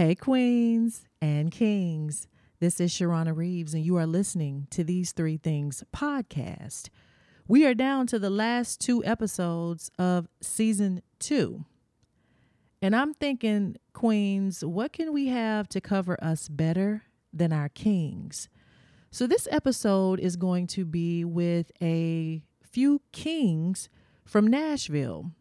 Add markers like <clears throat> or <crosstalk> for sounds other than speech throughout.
Hey, queens and kings. This is Sharrona Reaves, and you are listening to These Three Things podcast. We are down to the last two episodes of season two. And I'm thinking, queens, what can we have to cover us better than our kings? So, this episode is going to be with a few kings from Nashville.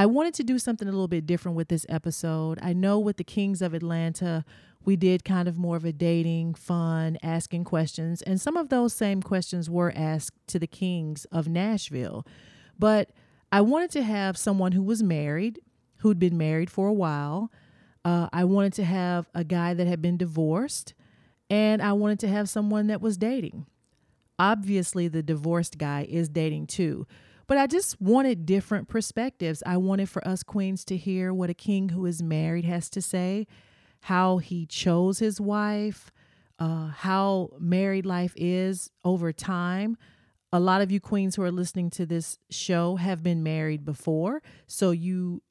I wanted to do something a little bit different with this episode. I know with the Kings of Atlanta, we did kind of more of a dating, fun, asking questions, and some of those same questions were asked to the Kings of Nashville. But I wanted to have someone who was married, who'd been married for a while. Uh, I wanted to have a guy that had been divorced, and I wanted to have someone that was dating. Obviously, the divorced guy is dating too. But I just wanted different perspectives. I wanted for us queens to hear what a king who is married has to say, how he chose his wife, uh, how married life is over time. A lot of you queens who are listening to this show have been married before. So you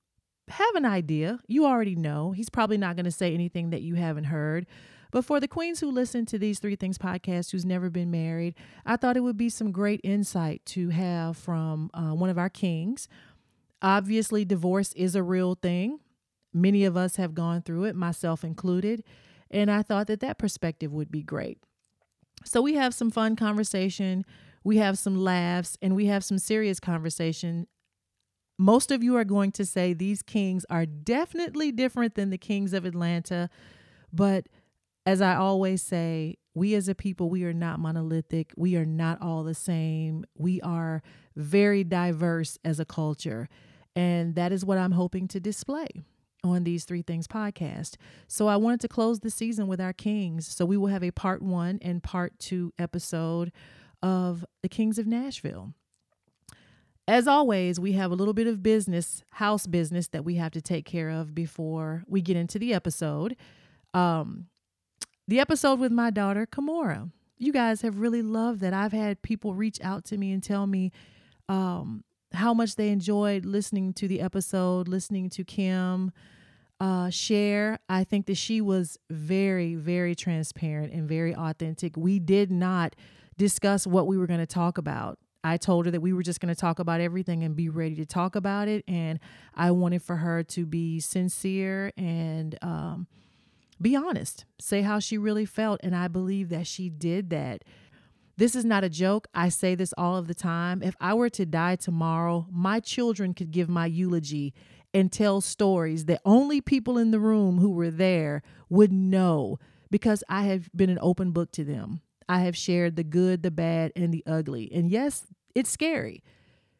have an idea. You already know. He's probably not going to say anything that you haven't heard. But for the queens who listen to these Three Things podcast who's never been married, I thought it would be some great insight to have from uh, one of our kings. Obviously, divorce is a real thing. Many of us have gone through it, myself included. And I thought that that perspective would be great. So we have some fun conversation, we have some laughs, and we have some serious conversation. Most of you are going to say these kings are definitely different than the kings of Atlanta, but as I always say, we as a people, we are not monolithic. We are not all the same. We are very diverse as a culture. And that is what I'm hoping to display on these three things podcast. So I wanted to close the season with our kings. So we will have a part one and part two episode of the Kings of Nashville. As always, we have a little bit of business, house business that we have to take care of before we get into the episode. Um, the episode with my daughter, Kamora. You guys have really loved that. I've had people reach out to me and tell me um, how much they enjoyed listening to the episode, listening to Kim uh, share. I think that she was very, very transparent and very authentic. We did not discuss what we were going to talk about. I told her that we were just going to talk about everything and be ready to talk about it. And I wanted for her to be sincere and um, be honest, say how she really felt. And I believe that she did that. This is not a joke. I say this all of the time. If I were to die tomorrow, my children could give my eulogy and tell stories that only people in the room who were there would know because I have been an open book to them. I have shared the good, the bad, and the ugly. And yes, it's scary.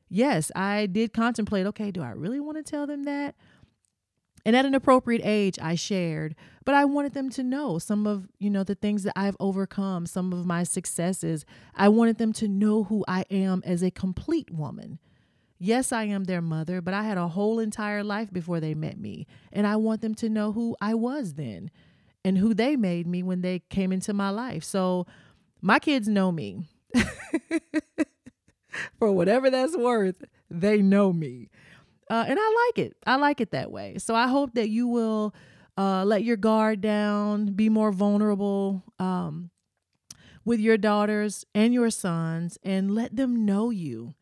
Yes, I did contemplate okay, do I really want to tell them that? And at an appropriate age, I shared, but I wanted them to know some of, you know, the things that I've overcome, some of my successes. I wanted them to know who I am as a complete woman. Yes, I am their mother, but I had a whole entire life before they met me. And I want them to know who I was then and who they made me when they came into my life. So my kids know me. <laughs> For whatever that's worth, they know me. Uh, and I like it. I like it that way. So I hope that you will uh, let your guard down, be more vulnerable um, with your daughters and your sons, and let them know you.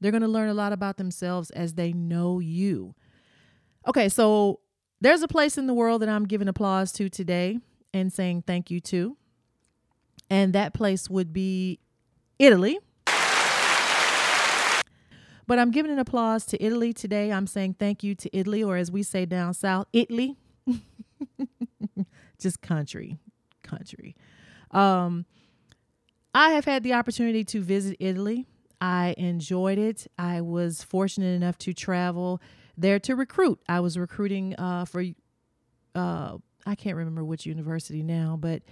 They're going to learn a lot about themselves as they know you. Okay, so there's a place in the world that I'm giving applause to today and saying thank you to. And that place would be Italy. But I'm giving an applause to Italy today. I'm saying thank you to Italy, or as we say down south, Italy. <laughs> Just country, country. Um, I have had the opportunity to visit Italy. I enjoyed it. I was fortunate enough to travel there to recruit. I was recruiting uh, for, uh, I can't remember which university now, but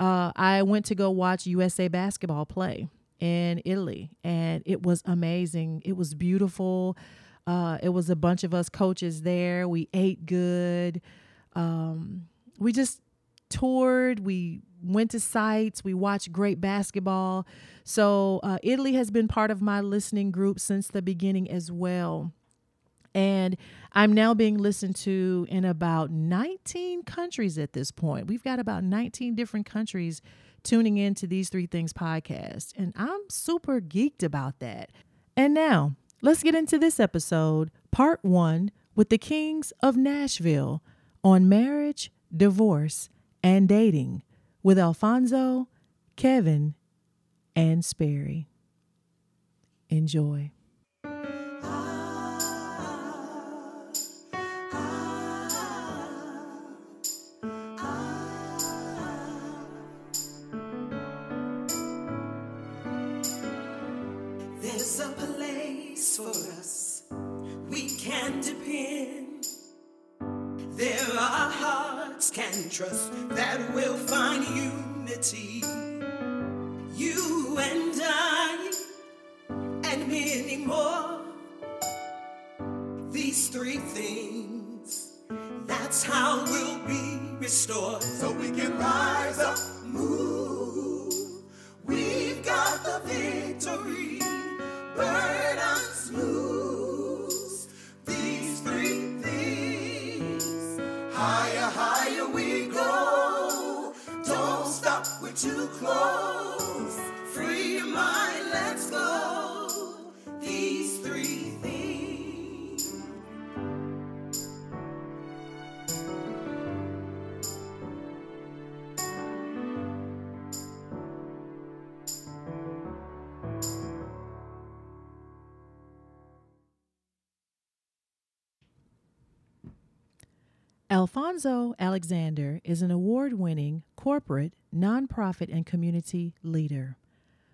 uh, I went to go watch USA basketball play in Italy, and it was amazing. It was beautiful. Uh, it was a bunch of us coaches there. We ate good. Um, we just toured. We went to sites. We watched great basketball. So, uh, Italy has been part of my listening group since the beginning as well. And I'm now being listened to in about 19 countries at this point. We've got about 19 different countries tuning into these three things podcast. And I'm super geeked about that. And now let's get into this episode, part one, with the Kings of Nashville on marriage, divorce, and dating with Alfonso, Kevin, and Sperry. Enjoy. Trust Alfonso Alexander is an award winning corporate, nonprofit, and community leader.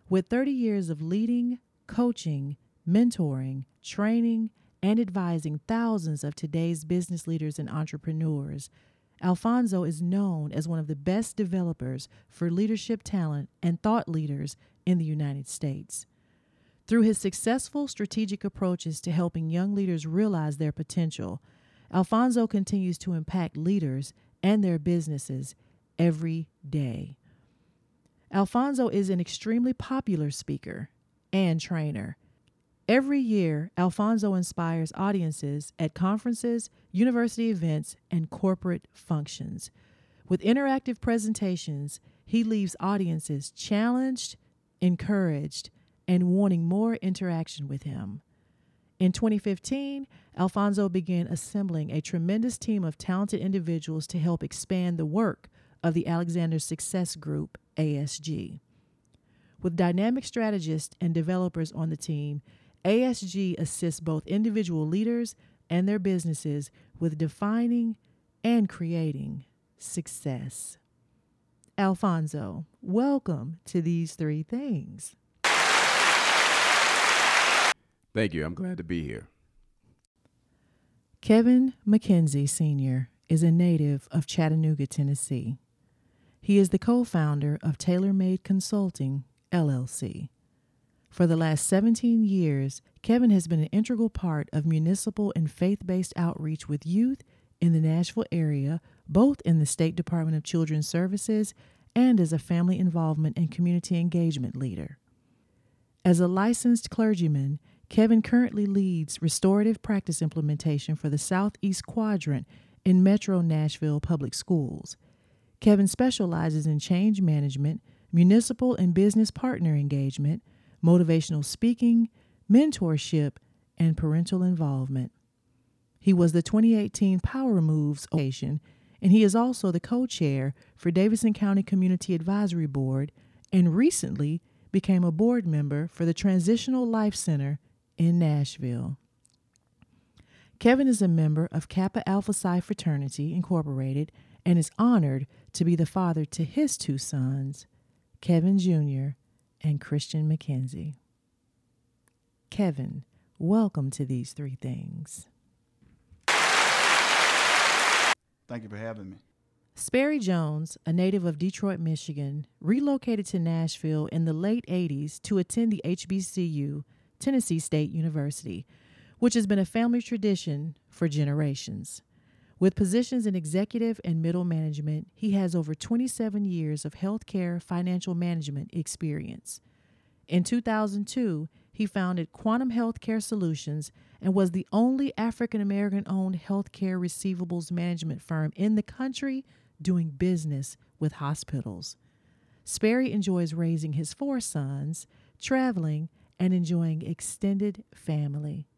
With 30 years of leading, coaching, mentoring, training, and advising thousands of today's business leaders and entrepreneurs, Alfonso is known as one of the best developers for leadership talent and thought leaders in the United States. Through his successful strategic approaches to helping young leaders realize their potential, Alfonso continues to impact leaders and their businesses every day. Alfonso is an extremely popular speaker and trainer. Every year, Alfonso inspires audiences at conferences, university events, and corporate functions. With interactive presentations, he leaves audiences challenged, encouraged, and wanting more interaction with him. In 2015, Alfonso began assembling a tremendous team of talented individuals to help expand the work of the Alexander Success Group, ASG. With dynamic strategists and developers on the team, ASG assists both individual leaders and their businesses with defining and creating success. Alfonso, welcome to these three things. Thank you. I'm glad to be here. Kevin McKenzie Sr. is a native of Chattanooga, Tennessee. He is the co founder of TaylorMade Consulting, LLC. For the last 17 years, Kevin has been an integral part of municipal and faith based outreach with youth in the Nashville area, both in the State Department of Children's Services and as a family involvement and community engagement leader. As a licensed clergyman, Kevin currently leads restorative practice implementation for the Southeast Quadrant in Metro Nashville Public Schools. Kevin specializes in change management, municipal and business partner engagement, motivational speaking, mentorship, and parental involvement. He was the 2018 Power Moves occasion, and he is also the co chair for Davidson County Community Advisory Board and recently became a board member for the Transitional Life Center in Nashville. Kevin is a member of Kappa Alpha Psi Fraternity Incorporated and is honored to be the father to his two sons, Kevin Jr. and Christian McKenzie. Kevin, welcome to these three things. Thank you for having me. Sperry Jones, a native of Detroit, Michigan, relocated to Nashville in the late 80s to attend the HBCU, Tennessee State University, which has been a family tradition for generations. With positions in executive and middle management, he has over 27 years of healthcare financial management experience. In 2002, he founded Quantum Healthcare Solutions and was the only African American owned healthcare receivables management firm in the country doing business with hospitals. Sperry enjoys raising his four sons, traveling, and enjoying extended family.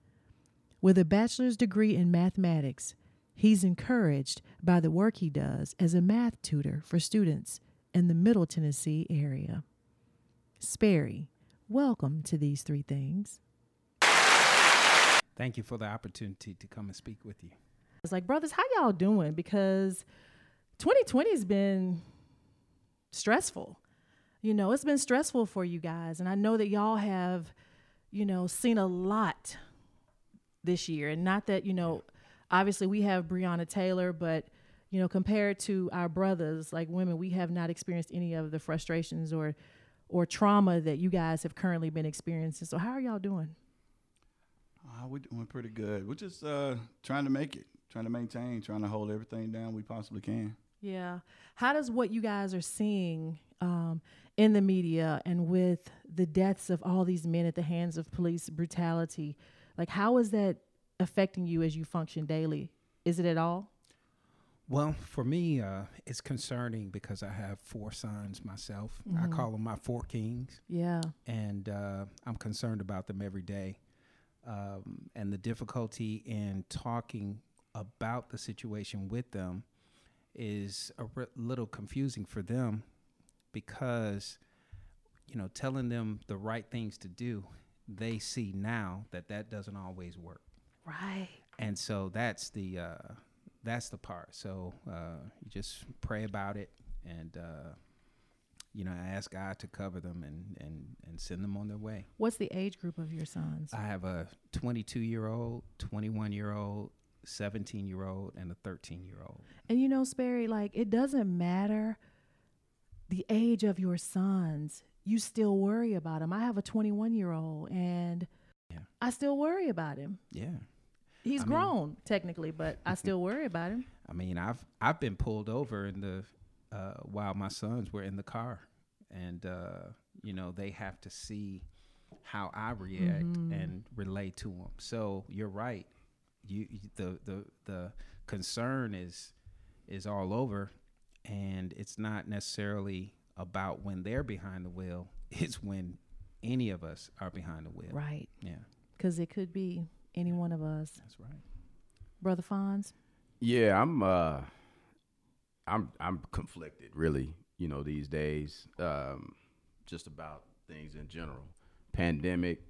With a bachelor's degree in mathematics, he's encouraged by the work he does as a math tutor for students in the Middle Tennessee area. Sperry, welcome to these three things. Thank you for the opportunity to come and speak with you. It's like, brothers, how y'all doing? Because 2020 has been stressful. You know, it's been stressful for you guys. And I know that y'all have, you know, seen a lot this year. And not that, you know, obviously we have Breonna Taylor, but, you know, compared to our brothers, like women, we have not experienced any of the frustrations or or trauma that you guys have currently been experiencing. So how are y'all doing? Uh, we're doing pretty good. We're just uh, trying to make it, trying to maintain, trying to hold everything down we possibly can. Yeah. How does what you guys are seeing um, in the media and with the deaths of all these men at the hands of police brutality, like how is that affecting you as you function daily? Is it at all? Well, for me, uh, it's concerning because I have four sons myself. I Mhm. call them my four kings, Yeah. and uh, I'm concerned about them every day. Um, and the difficulty in talking about the situation with them is a r- little confusing for them because, you know, telling them the right things to do, they see now that that doesn't always work. Right. and so that's the uh, that's the part. So uh, you just pray about it, and uh, you know, ask God to cover them and and and send them on their way. What's the age group of your sons? I have a 22 year old, 21 year old, 17 year old, and a 13 year old. And you know, Sperry, like it doesn't matter the age of your sons. You still worry about him. I have a 21 year old, and Yeah. I still worry about him. Yeah, He's I mean- grown technically, but I <laughs> still worry about him. I mean, I've I've been pulled over in the uh, while my sons were in the car, and uh, you know they have to see how I react and relate to them. So you're right. You you- the the the concern is is all over, and it's not necessarily about when they're behind the wheel. <laughs> It's when any of us are behind the wheel. Right. Yeah, Because it could be any one of us. that's right. Brother Fonz? Yeah, I'm uh I'm I'm conflicted really, you know, these days. Um just about things in general. Pandemic,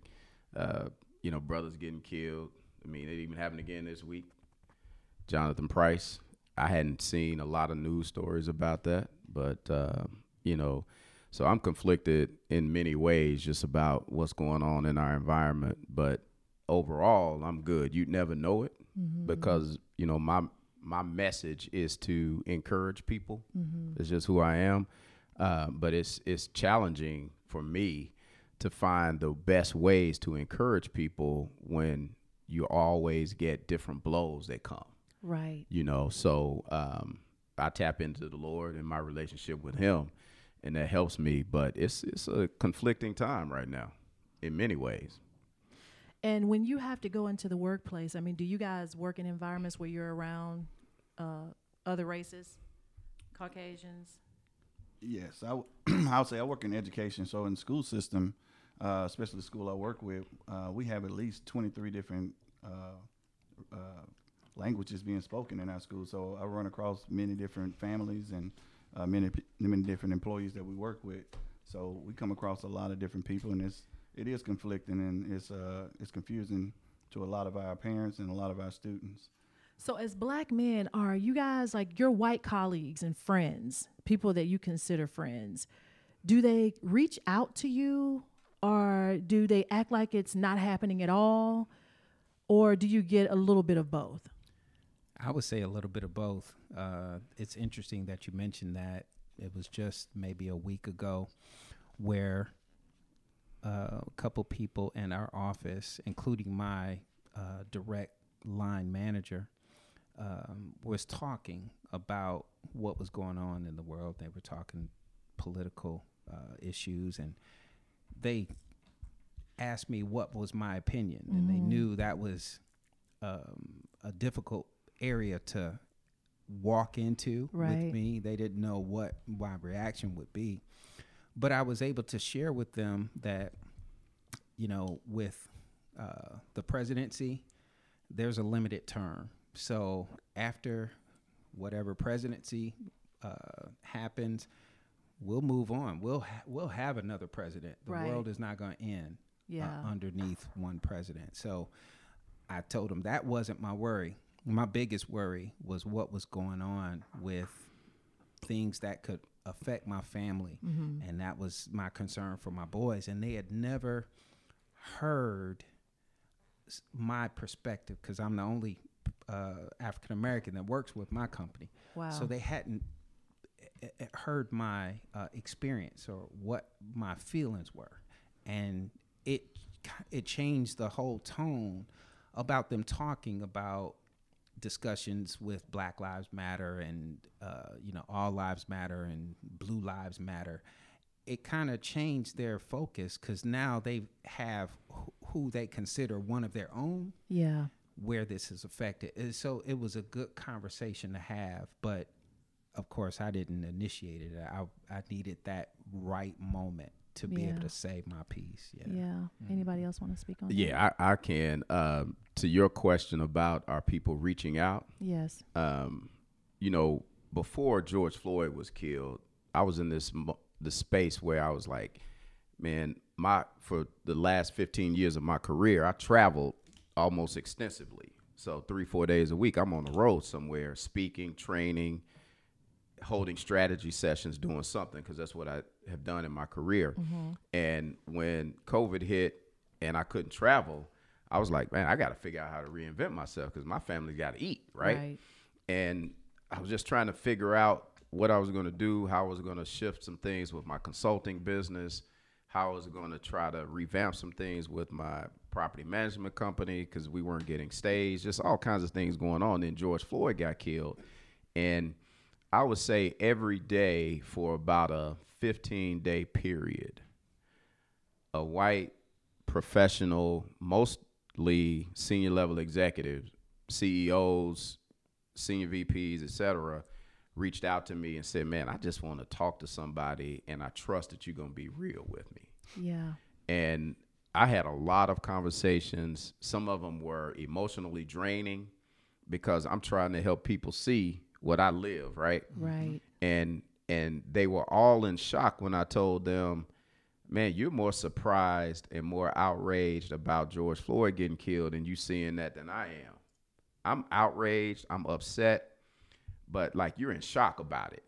uh, you know, brothers getting killed. I mean, it even happened again this week. Jonathan Price. I hadn't seen a lot of news stories about that, but uh, you know, so I'm conflicted in many ways just about what's going on in our environment, but overall, I'm good. You'd never know it because you know my my message is to encourage people. It's just who I am. Uh, but it's it's challenging for me to find the best ways to encourage people when you always get different blows that come. Right. You know, so um, I tap into the Lord and my relationship with Him, and that helps me. But it's it's a conflicting time right now, in many ways. And when you have to go into the workplace, I mean, do you guys work in environments where you're around uh, other races, Caucasians? Yes, I, w- <clears throat> I would say I work in education. So in the school system, uh, especially the school I work with, uh, we have at least 23 different uh, languages being spoken in our school. So I run across many different families and uh, many many different employees that we work with. So we come across a lot of different people, and it's it is conflicting and it's uh, it's confusing to a lot of our parents and a lot of our students. So, as black men, are you guys like your white colleagues and friends, people that you consider friends? Do they reach out to you or do they act like it's not happening at all? Or do you get a little bit of both? I would say a little bit of both. Uh, it's interesting that you mentioned that. It was just maybe a week ago where uh, a couple people in our office, including my uh, direct line manager, um, was talking about what was going on in the world. They were talking political uh, issues, and they asked me what was my opinion, and they knew that was um, a difficult area to walk into Right. with me. They didn't know what my reaction would be, but I was able to share with them that, you know, with uh, the presidency, there's a limited term. So after whatever presidency uh, happens, we'll move on. We'll ha- we'll have another president. The Right. world is not going to end uh, underneath one president. So I told him that wasn't my worry. My biggest worry was what was going on with things that could affect my family, and that was my concern for my boys. And they had never heard my perspective because I'm the only uh, African American that works with my company. Wow. So they hadn't uh, uh, heard my uh, experience or what my feelings were, and it it changed the whole tone about them talking about discussions with Black Lives Matter and uh, you know All Lives Matter and Blue Lives Matter. It kind of changed their focus because now they have wh- who they consider one of their own yeah. where this is affected. And so it was a good conversation to have, but of course I didn't initiate it. I I needed that right moment to be able to say my piece. Yeah. Yeah. Anybody else want to speak on that? Yeah, I, I can. Um, to your question about are people reaching out? Yes. um, you know, before George Floyd was killed, I was in this the space where I was like, man, my for the last 15 years of my career, I traveled almost extensively. So three, four days a week, I'm on the road somewhere, speaking, training, holding strategy sessions, doing something because that's what I have done in my career. Mm-hmm. And when COVID hit and I couldn't travel, I was like, man, I got to figure out how to reinvent myself because my family got to eat, right? Right. And I was just trying to figure out what I was going to do, how I was going to shift some things with my consulting business, how I was going to try to revamp some things with my property management company because we weren't getting staged, just all kinds of things going on. Then George Floyd got killed. And I would say every day for about a 15 day period, a white professional, mostly senior level executives, CEOs, senior VPs, et cetera, reached out to me and said, Man, I just want to talk to somebody and I trust that you're going to be real with me. Yeah. And I had a lot of conversations. Some of them were emotionally draining because I'm trying to help people see what I live, right? Right. and and they were all in shock when I told them, "Man, you're more surprised and more outraged about George Floyd getting killed and you seeing that than I am. I'm outraged, I'm upset, but like you're in shock about it.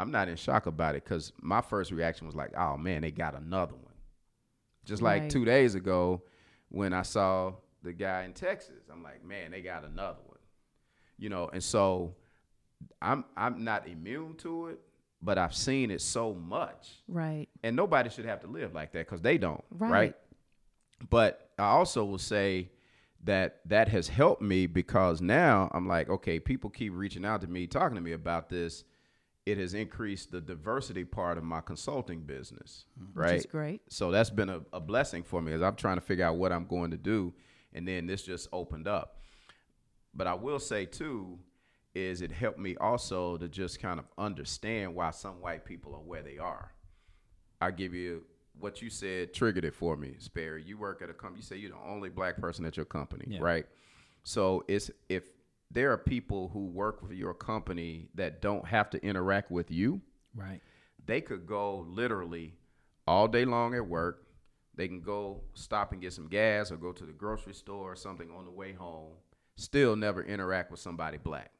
I'm not in shock about it cuz my first reaction was like, "Oh man, they got another one." Just like Right. 2 days ago when I saw the guy in Texas, I'm like, "Man, they got another one." You know, and so I'm I'm not immune to it, but I've seen it so much, Right. and nobody should have to live like that because they don't, Right. right. But I also will say that that has helped me because now I'm like, okay, people keep reaching out to me, talking to me about this. It has increased the diversity part of my consulting business, mm-hmm. right? Which great. So that's been a, a blessing for me as I'm trying to figure out what I'm going to do, and then this just opened up. But I will say too, is it helped me also to just kind of understand why some white people are where they are. I give you what you said triggered it for me, Sperry. You work at a company. You say you're the only black person at your company, Yeah. right? So it's if there are people who work for your company that don't have to interact with you, Right. they could go literally all day long at work. They can go stop and get some gas or go to the grocery store or something on the way home, still never interact with somebody black.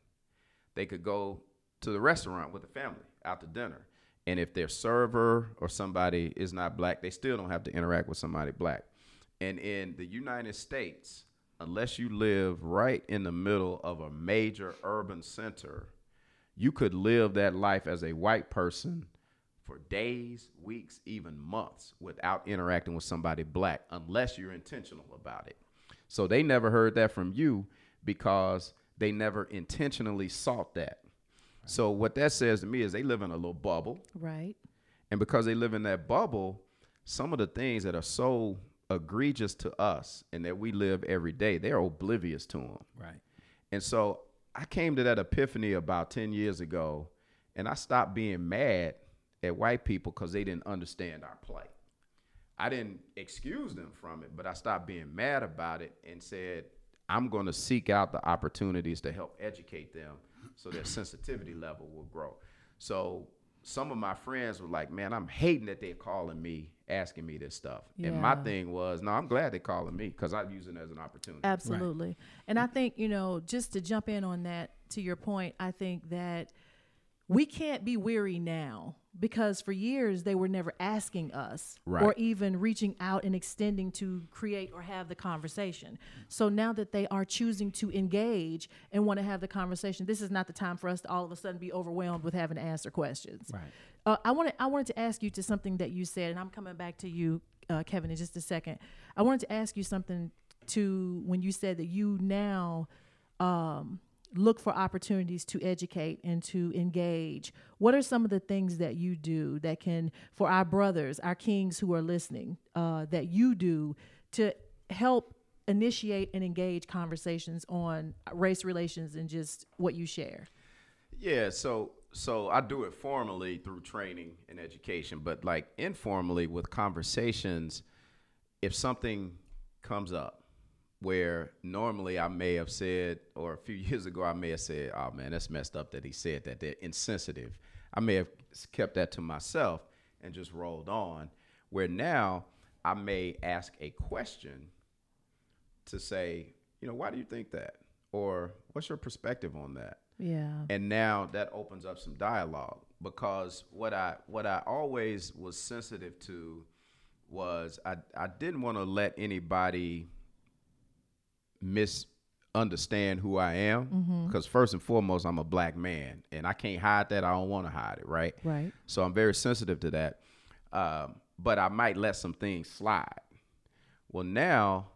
They could go to the restaurant with the family to dinner. And if their server or somebody is not black, they still don't have to interact with somebody black. And in the United States, unless you live right in the middle of a major urban center, you could live that life as a white person for days, weeks, even months without interacting with somebody black unless you're intentional about it. So they never heard that from you because they never intentionally sought that. So what that says to me is they live in a little bubble Right. and because they live in that bubble, some of the things that are so egregious to us and that we live every day, they're oblivious to them. Right. And so I came to that epiphany about 10 years ago and I stopped being mad at white people because they didn't understand our plight. I didn't excuse them from it, but I stopped being mad about it and said, I'm going to seek out the opportunities to help educate them so their sensitivity level will grow. So some of my friends were like, man, I'm hating that they're calling me, asking me this stuff. And my thing was, no, I'm glad they're calling me because I'm using it as an opportunity. Absolutely. And I think, you know, just to jump in on that, to your point, I think that we can't be weary now because for years they were never asking us or even reaching out and extending to create or have the conversation. So now that they are choosing to engage and want to have the conversation, this is not the time for us to all of a sudden be overwhelmed with having to answer questions. Right. Uh, I wanted I wanted to ask you to something that you said, and I'm coming back to you, uh, Kevin, in just a second. I wanted to ask you something to when you said that you now um, look for opportunities to educate and to engage. What are some of the things that you do that can, for our brothers, our kings who are listening, uh, that you do to help initiate and engage conversations on race relations and just what you share? Yeah, so so I do it formally through training and education, but like informally with conversations, if something comes up where normally I may have said, or a few <laughs> years ago I may have said, "Oh man, that's messed up that he said that. They're insensitive." I may have kept that to myself and just rolled on. Where now I may ask a question to say, you know, why do you think that? Or what's your perspective on that? Yeah. and now that opens up some dialogue because what I what I always was sensitive to was I I didn't want to let anybody misunderstand who I am because first and foremost I'm a black man and I can't hide that. I don't want to hide it right? Right. so I'm very sensitive to that um, but I might let some things slide. Well now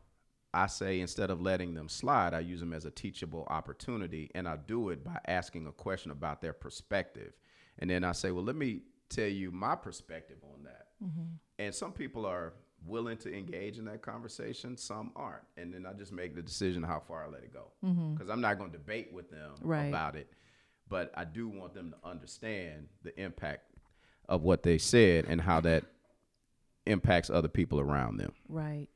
I say instead of letting them slide, I use them as a teachable opportunity, and I do it by asking a question about their perspective, and then I say, well, let me tell you my perspective on that. And some people are willing to engage in that conversation, some aren't, and then I just make the decision how far I let it go, because I'm not going to debate with them Right. about it, but I do want them to understand the impact of what they said and how that impacts other people around them. Right.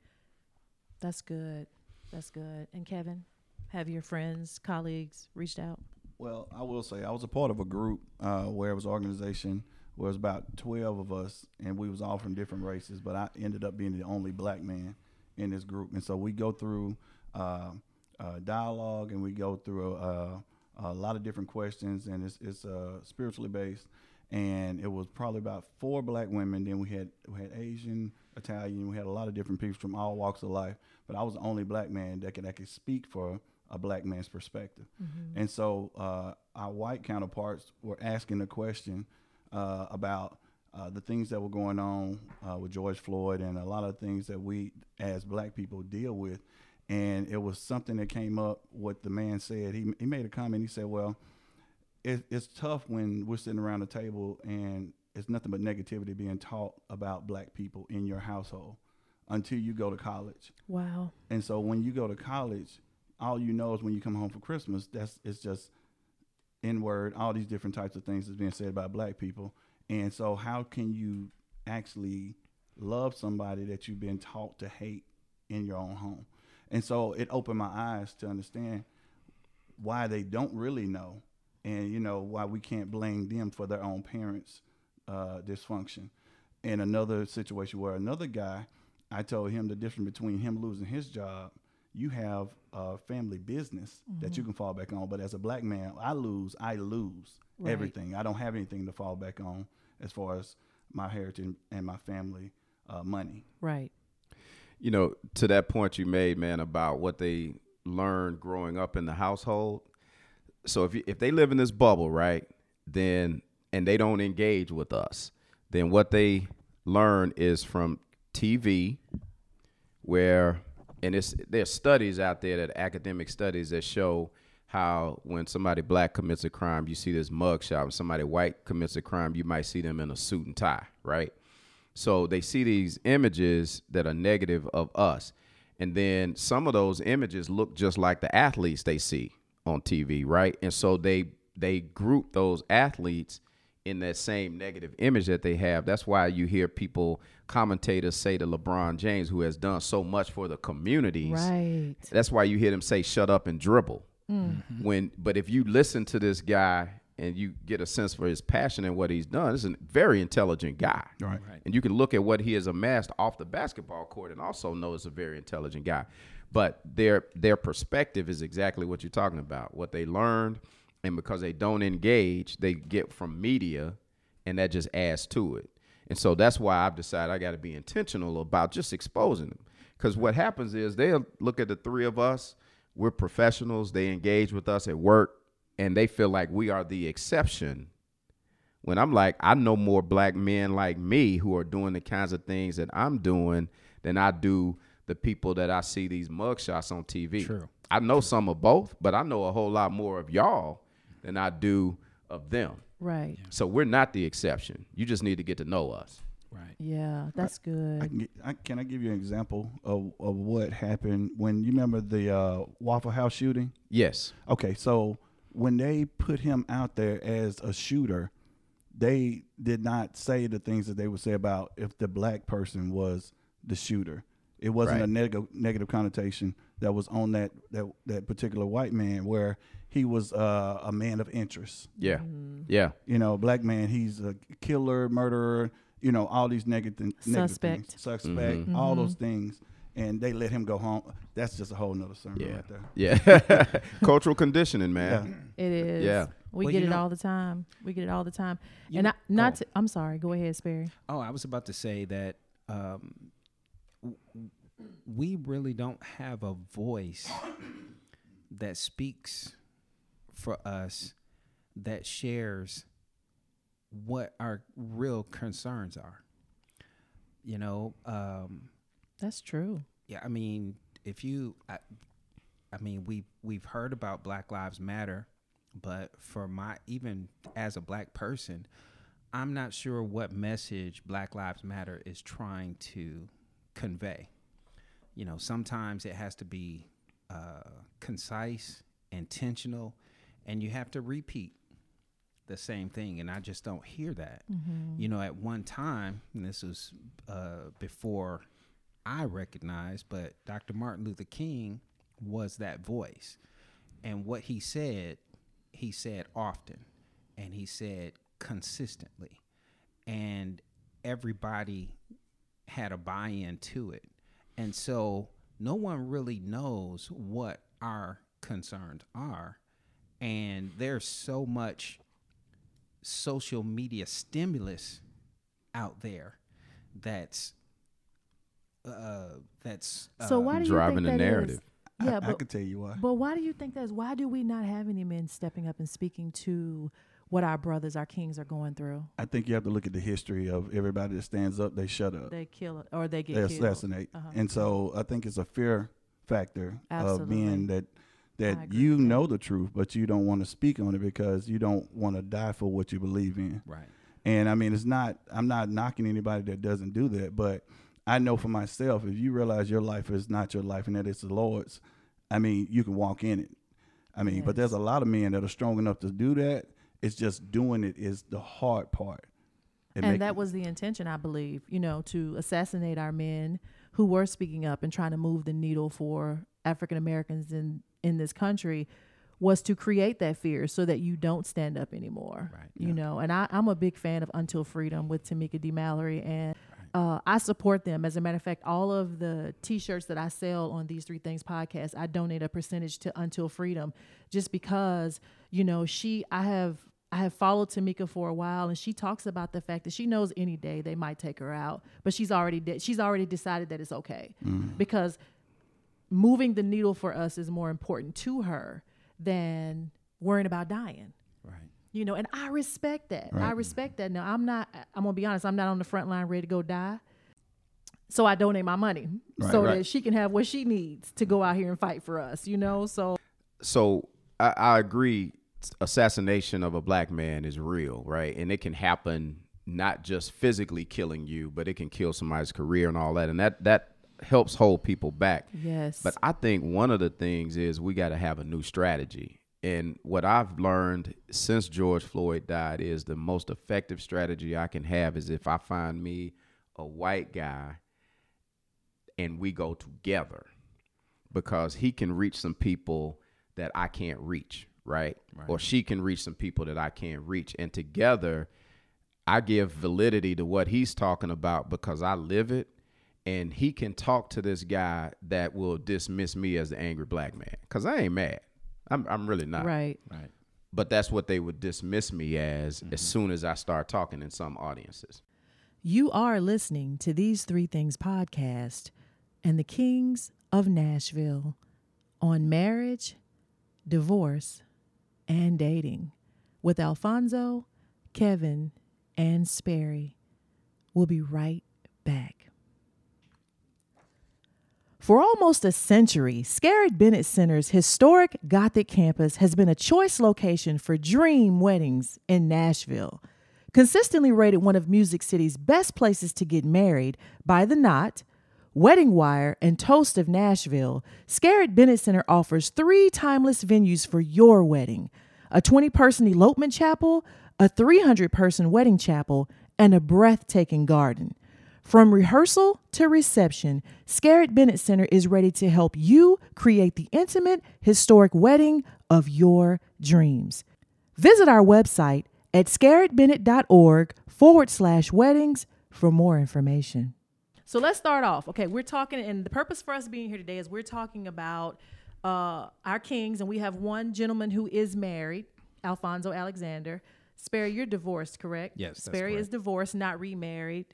That's good. That's good. And Kevin, have your friends, colleagues reached out? Well, I will say I was a part of a group uh, where it was organization where it was about twelve of us, and we was all from different races. But I ended up being the only black man in this group, and so we go through uh, uh, dialogue and we go through uh, a lot of different questions, and it's it's uh, spiritually based. And it was probably about four black women. Then we had we had Asian, Italian. We had a lot of different people from all walks of life. But I was the only black man that could that could speak for a black man's perspective. And so uh, our white counterparts were asking the question uh, about uh, the things that were going on uh, with George Floyd and a lot of things that we as black people deal with. And it was something that came up. What the man said, he he made a comment. He said, "Well, it, it's tough when we're sitting around the table and it's nothing but negativity being taught about black people in your household until you go to college." Wow. And so when you go to college, all you know is when you come home for Christmas, that's it's just N word, all these different types of things that's being said about black people. And so how can you actually love somebody that you've been taught to hate in your own home? And so it opened my eyes to understand why they don't really know and you know why we can't blame them for their own parents uh, dysfunction and another situation where another guy i told him the difference between him losing his job you have a family business that you can fall back on but as a black man i lose i lose Right. everything i don't have anything to fall back on as far as my heritage and my family uh, money Right. you know, to that point you made, man, about what they learned growing up in the household. So if you, if they live in this bubble, right, then and they don't engage with us, then what they learn is from TV, where and it's there's studies out there that academic studies that show how when somebody black commits a crime, you see this mug shot. When somebody white commits a crime, you might see them in a suit and tie, right? So they see these images that are negative of us. And then some of those images look just like the athletes they see on TV, right? And so they they group those athletes in that same negative image that they have. That's why you hear people commentators say to LeBron James, who has done so much for the communities. Right. That's why you hear them say "shut up and dribble." Mm-hmm. When, but if you listen to this guy and you get a sense for his passion and what he's done, he's a very intelligent guy. Right. And you can look at what he has amassed off the basketball court and also know he's a very intelligent guy. But their their perspective is exactly what you're talking about. What they learned, and because they don't engage, they get from media, and that just adds to it. And so that's why I've decided I got to be intentional about just exposing them. Because what happens is they'll look at the three of us. We're professionals. They engage with us at work, and they feel like we are the exception. When I'm like, I know more black men like me who are doing the kinds of things that I'm doing than I do the people that I see these mugshots on TV. True. I know some of both, but I know a whole lot more of y'all than I do of them. Right. So we're not the exception. You just need to get to know us. Right. Yeah, that's I good. can, I, can I give you an example of, of what happened when you remember the uh, Waffle House shooting? Yes. Okay, so when they put him out there as a shooter, they did not say the things that they would say about if the black person was the shooter. It wasn't a Right. negative negative connotation that was on that that that particular white man where he was uh, a man of interest. Yeah. Mm-hmm. Yeah. You know, black man, he's a killer, murderer. You know, all these negative, negative Suspect. things, suspect, all those things, and they let him go home. That's just a whole nother sermon Yeah. right there. Yeah. <laughs> Cultural conditioning, man. It is. Yeah. We Well, get it know- all the time. We get it all the time. And know- I, not oh. to, I'm sorry. Go ahead, Sperry. Oh, I was about to say that um, w- we really don't have a voice that speaks for us that shares what our real concerns are. You know, um, That's true. yeah, I mean, if you, I, I mean, we we've heard about Black Lives Matter, but for my even as a black person, I'm not sure what message Black Lives Matter is trying to convey. You know, sometimes it has to be uh, concise, intentional, and you have to repeat the same thing. And I just don't hear that. You know, at one time, and this was uh, before I recognized, but Dr. Martin Luther King was that voice. And what he said, he said often, and he said consistently. And everybody had a buy in to it. And so no one really knows what our concerns are. And there's so much social media stimulus out there that's uh that's uh, So why do you driving think the that is? narrative. Yeah, I, I but could tell you why. but why do you think that's? Why do we not have any men stepping up and speaking to what our brothers, our kings, are going through? I think you have to look at the history of everybody that stands up, they shut up. They kill it or they get they killed. assassinate. Uh-huh. And so I think it's a fear factor of Absolutely. being that I that you with that. know the truth, but you don't want to speak on it because you don't want to die for what you believe in. right And I mean, it's not. I'm not knocking anybody that doesn't do that, but I know for myself, if you realize your life is not your life and that it's the Lord's, I mean, you can walk in it. I mean, but there's a lot of men that are strong enough to do that. It's just doing it is the hard part. It and make- that was the intention, I believe, you know, to assassinate our men who were speaking up and trying to move the needle for African Americans in in this country was to create that fear so that you don't stand up anymore. Right. You know, and I, I'm a big fan of Until Freedom with Tamika D. Mallory and uh, I support them. As a matter of fact, all of the T-shirts that I sell on these three things podcast, I donate a percentage to Until Freedom, just because you know she. I have I have followed Tamika for a while, and she talks about the fact that she knows any day they might take her out, but she's already de- she's already decided that it's okay because moving the needle for us is more important to her than worrying about dying. Right. You know and i respect that. I respect that. Now i'm not i'm gonna be honest i'm not on the front line ready to go die. So i donate my money Right, so right. that she can have what she needs to go out here and fight for us you know? So so I, I agree assassination of a black man is real right? And it can happen not just physically killing you, but it can kill somebody's career and all that. And that that helps hold people back. Yes. But I think one of the things is we got to have a new strategy. And what I've learned since George Floyd died is the most effective strategy I can have is if I find me a white guy and we go together because he can reach some people that I can't reach, right? Or she can reach some people that I can't reach. And together, I give validity to what he's talking about because I live it. And he can talk to this guy that will dismiss me as the angry black man because I ain't mad. I'm, I'm really not. right. Right. But that's what they would dismiss me as as mm-hmm. soon as I start talking in some audiences. You are listening to these three things podcast and the Kings of Nashville on marriage, divorce, and dating with Alfonso, Kevin, and Sperry. We'll be right back. For almost a century, Scarritt Bennett Center's historic Gothic campus has been a choice location for dream weddings in Nashville. Consistently rated one of Music City's best places to get married by The Knot, Wedding Wire, and Toast of Nashville, Scarritt Bennett Center offers three timeless venues for your wedding a 20 person elopement chapel, a 300 person wedding chapel, and a breathtaking garden. From rehearsal to reception, Scarritt Bennett Center is ready to help you create the intimate, historic wedding of your dreams. Visit our website at scarrittbennett.org forward slash weddings for more information. So let's start off. Okay, we're talking, and the purpose for us being here today is we're talking about uh, our kings, and we have one gentleman who is married, Alfonso Alexander. Sperry, you're divorced, correct? Yes, that's Sperry is divorced, not remarried.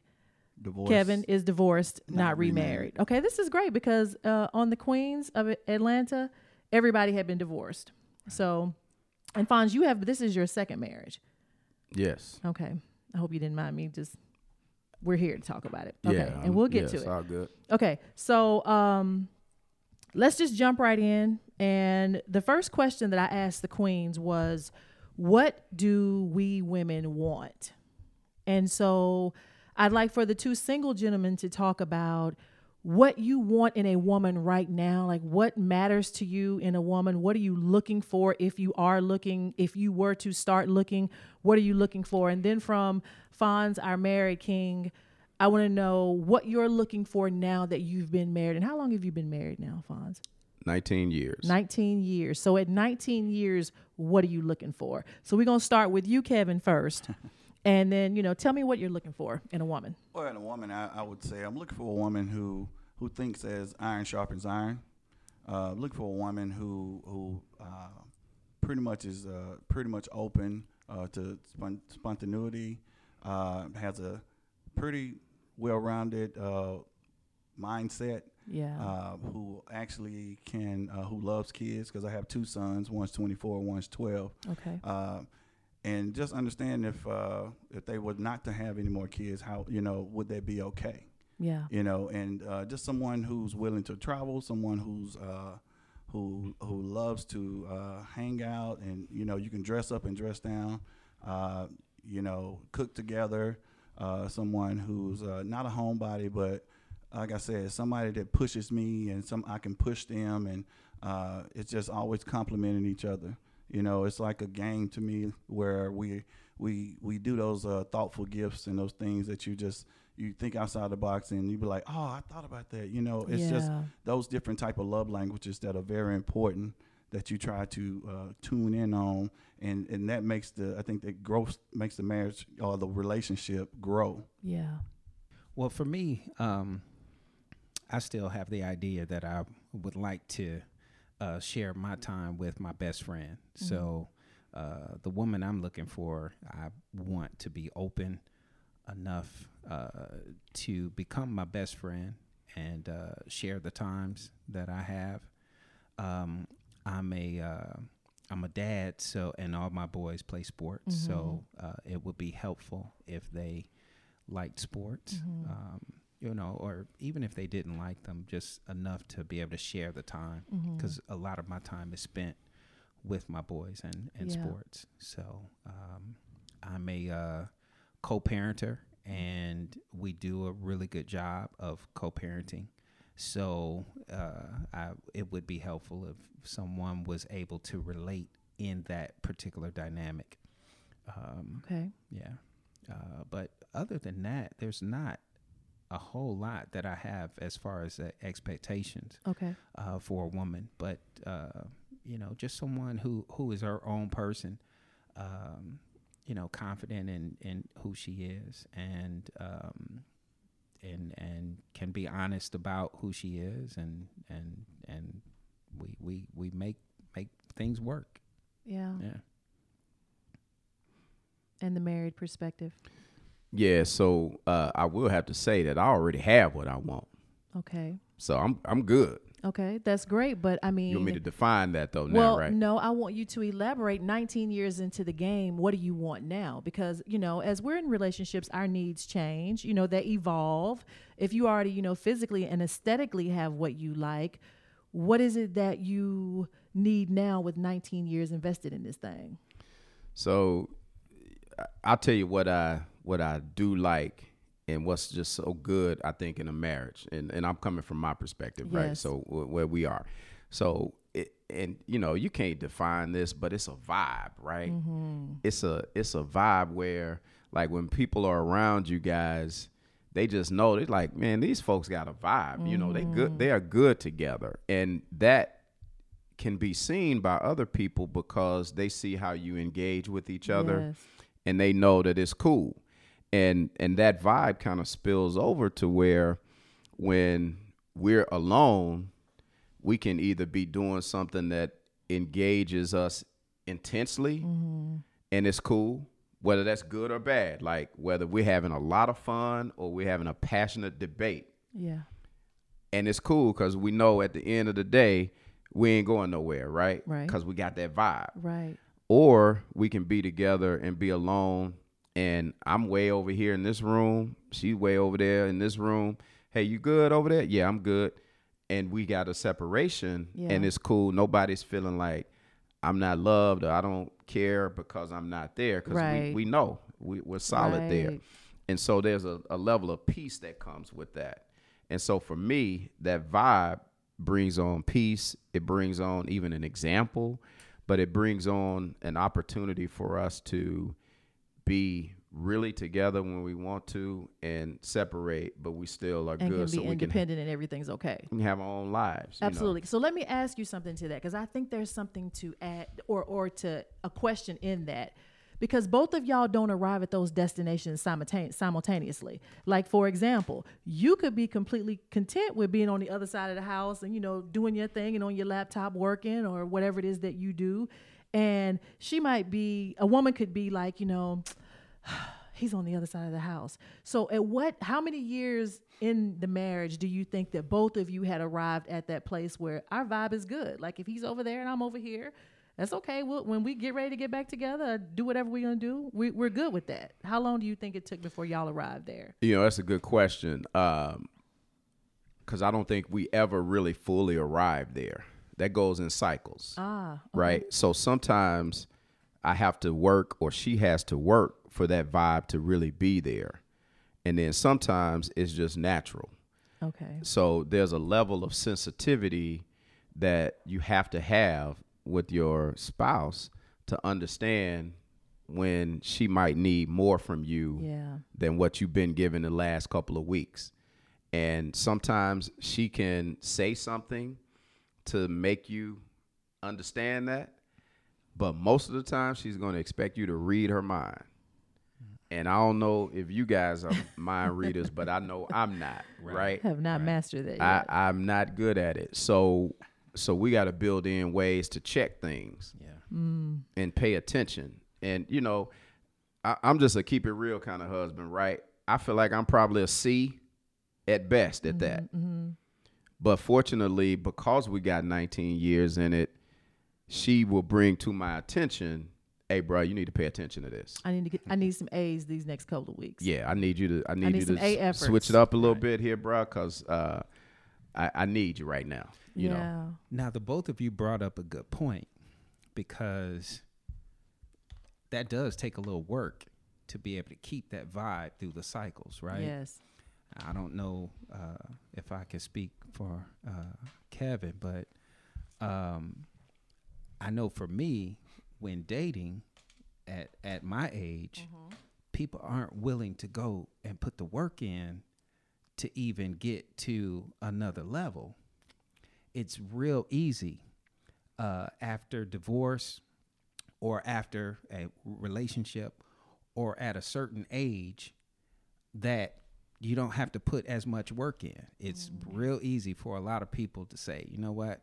Divorce. Kevin is divorced, not, Not remarried. remarried. Okay, this is great because uh, on the Queens of Atlanta, everybody had been divorced. So, and Fonz, you have this is your second marriage. Yes. Okay, I hope you didn't mind me. Just we're here to talk about it. Okay, Yeah. and we'll get to it. All good. Okay, so um, let's just jump right in. And the first question that I asked the queens was, "What do we women want?" And so I'd like for the two single gentlemen to talk about what you want in a woman right now. Like what matters to you in a woman? What are you looking for if you are looking, if you were to start looking, what are you looking for? And then from Fonz, our married king, I want to know what you're looking for now that you've been married. And how long have you been married now, Fonz? 19 years. 19 years. So at 19 years, what are you looking for? So we're going to start with you, Kevin, first. <laughs> and then, you know, tell me what you're looking for in a woman. Well, in a woman, I, I would say I'm looking for a woman who who thinks as iron sharpens iron. Uh, looking for a woman who who uh, pretty much is uh, pretty much open uh, to spon- spontaneity. Uh, has a pretty well-rounded uh, mindset. Yeah. Uh, who actually can uh, who loves kids because I have two sons. One's 24, one's 12 okay. uh, and just understand if uh, if they were not to have any more kids, how you know would they be okay? Yeah. You know, and uh, just someone who's willing to travel, someone who's uh, who who loves to uh, hang out, and you know you can dress up and dress down, uh, you know, cook together. Uh, someone who's uh, not a homebody, but like I said, somebody that pushes me and some I can push them, and uh, it's just always complimenting each other. You know, it's like a game to me where we we we do those uh, thoughtful gifts and those things that you just you think outside the box and you be like, oh, I thought about that. You know, it's just those different type of love languages that are very important that you try to uh, tune in on, and and that makes the I think that growth makes the marriage or the relationship grow. Yeah. Well, for me, um, I still have the idea that I would like to uh, share my time with my best friend. So, uh, the woman I'm looking for, I want to be open enough uh, to become my best friend and uh, share the times that I have. Um, I'm a uh, I'm a dad, so and all my boys play sports, so uh, it would be helpful if they liked sports, um, you know, or even if they didn't like them, just enough to be able to share the time because a lot of my time is spent with my boys and, and Yeah. sports. So um, I'm a uh, co-parenter, and we do a really good job of co-parenting. So uh, I, it would be helpful if someone was able to relate in that particular dynamic. Um, Okay. yeah. Uh, but other than that, there's not a whole lot that I have as far as uh, expectations Okay. uh, for a woman. But uh, you know, just someone who who is her own person, um, you know, confident in in who she is, and um, and and can be honest about who she is, and and and we we we make make things work. Yeah. Yeah. And the married perspective. Yeah, so uh, I will have to say that I already have what I want, Okay. so I'm I'm good. Okay. That's great. But I mean, You want me to define that though now, well, right? no, I want you to elaborate 19 years into the game. What do you want now? Because, you know, as we're in relationships, our needs change, you know, they evolve. If you already, you know, physically and aesthetically have what you like, what is it that you need now with 19 years invested in this thing? So I'll tell you what I what I do like and what's just so good I think in a marriage. And and I'm coming from my perspective right? So wh- where we are. So it, and you know you can't define this but it's a vibe right? Mm-hmm. It's a it's a vibe where like when people are around you guys they just know they're like man these folks got a vibe you know they good they mm-hmm. are good together. And that can be seen by other people because they see how you engage with each other Yes. and they know that it's cool and and that vibe kind of spills over to where when we're alone we can either be doing something that engages us intensely mm-hmm. and it's cool whether that's good or bad like whether we're having a lot of fun or we're having a passionate debate Yeah. and it's cool because we know at the end of the day we ain't going nowhere right Right. because we got that vibe Right. or we can be together and be alone and i'm way over here in this room. She's way over there in this room. Hey you good over there? Yeah i'm good. And we got a separation Yeah. and it's cool. Nobody's feeling like i'm not loved or i don't care because i'm not there because Right. we, we know. We, we're solid there. And so there's a, a level of peace that comes with that. And so for me that vibe brings on peace. It brings on even an example but it brings on an opportunity for us to be really together when we want to and separate but we still are And good can so be we can, independent and everything's okay. we have our own lives you know? Absolutely. So let me ask you something to that because I think there's something to add or or to a question in that. Because both of y'all don't arrive at those destinations simultane- simultaneously. Like for example, you could be completely content with being on the other side of the house and you know doing your thing and on your laptop working or whatever it is that you do, and she might be a woman could be like you know <sighs> he's on the other side of the house. So at what how many years in the marriage do you think that both of you had arrived at that place where our vibe is good? Like if he's over there and I'm over here, that's okay. We'll, when we get ready to get back together, do whatever we're gonna do. We, we're good with that. How long do you think it took before y'all arrived there? You know, that's a good question. Um, cause I don't think we ever really fully arrived there. That goes in cycles. Ah, right? So sometimes I have to work or she has to work for that vibe to really be there. And then sometimes it's just natural. okay. So there's a level of sensitivity that you have to have with your spouse to understand when she might need more from you Yeah. than what you've been given the last couple of weeks. And sometimes she can say something to make you understand that, but most of the time she's going to expect you to read her mind. And I don't know if you guys are <laughs> mind readers, but I know I'm not, right? Have not mastered that I, yet. I'm not good at it. So so we got to build in ways to check things Yeah. Mm. and pay attention. And you know, I, I'm just a keep it real kind of husband, right? I feel like I'm probably a C at best at that. Mm-hmm, mm-hmm. But fortunately, because we got 19 years in it, she will bring to my attention, "Hey, bro, you need to pay attention to this." I need to get. I need some A's these next couple of weeks. Yeah, I need you to. I need, need you some to A s- switch it up a little bit here, bro, because uh, I, I need you right now. You know. yeah. Now, the both of you brought up a good point because that does take a little work to be able to keep that vibe through the cycles, right? Yes. I don't know uh, if I can speak for uh, Kevin, but um, I know for me, when dating at at my age, people aren't willing to go and put the work in to even get to another level. It's real easy uh, after divorce or after a relationship or at a certain age that you don't have to put as much work in. It's mm-hmm. real easy for a lot of people to say, you know what,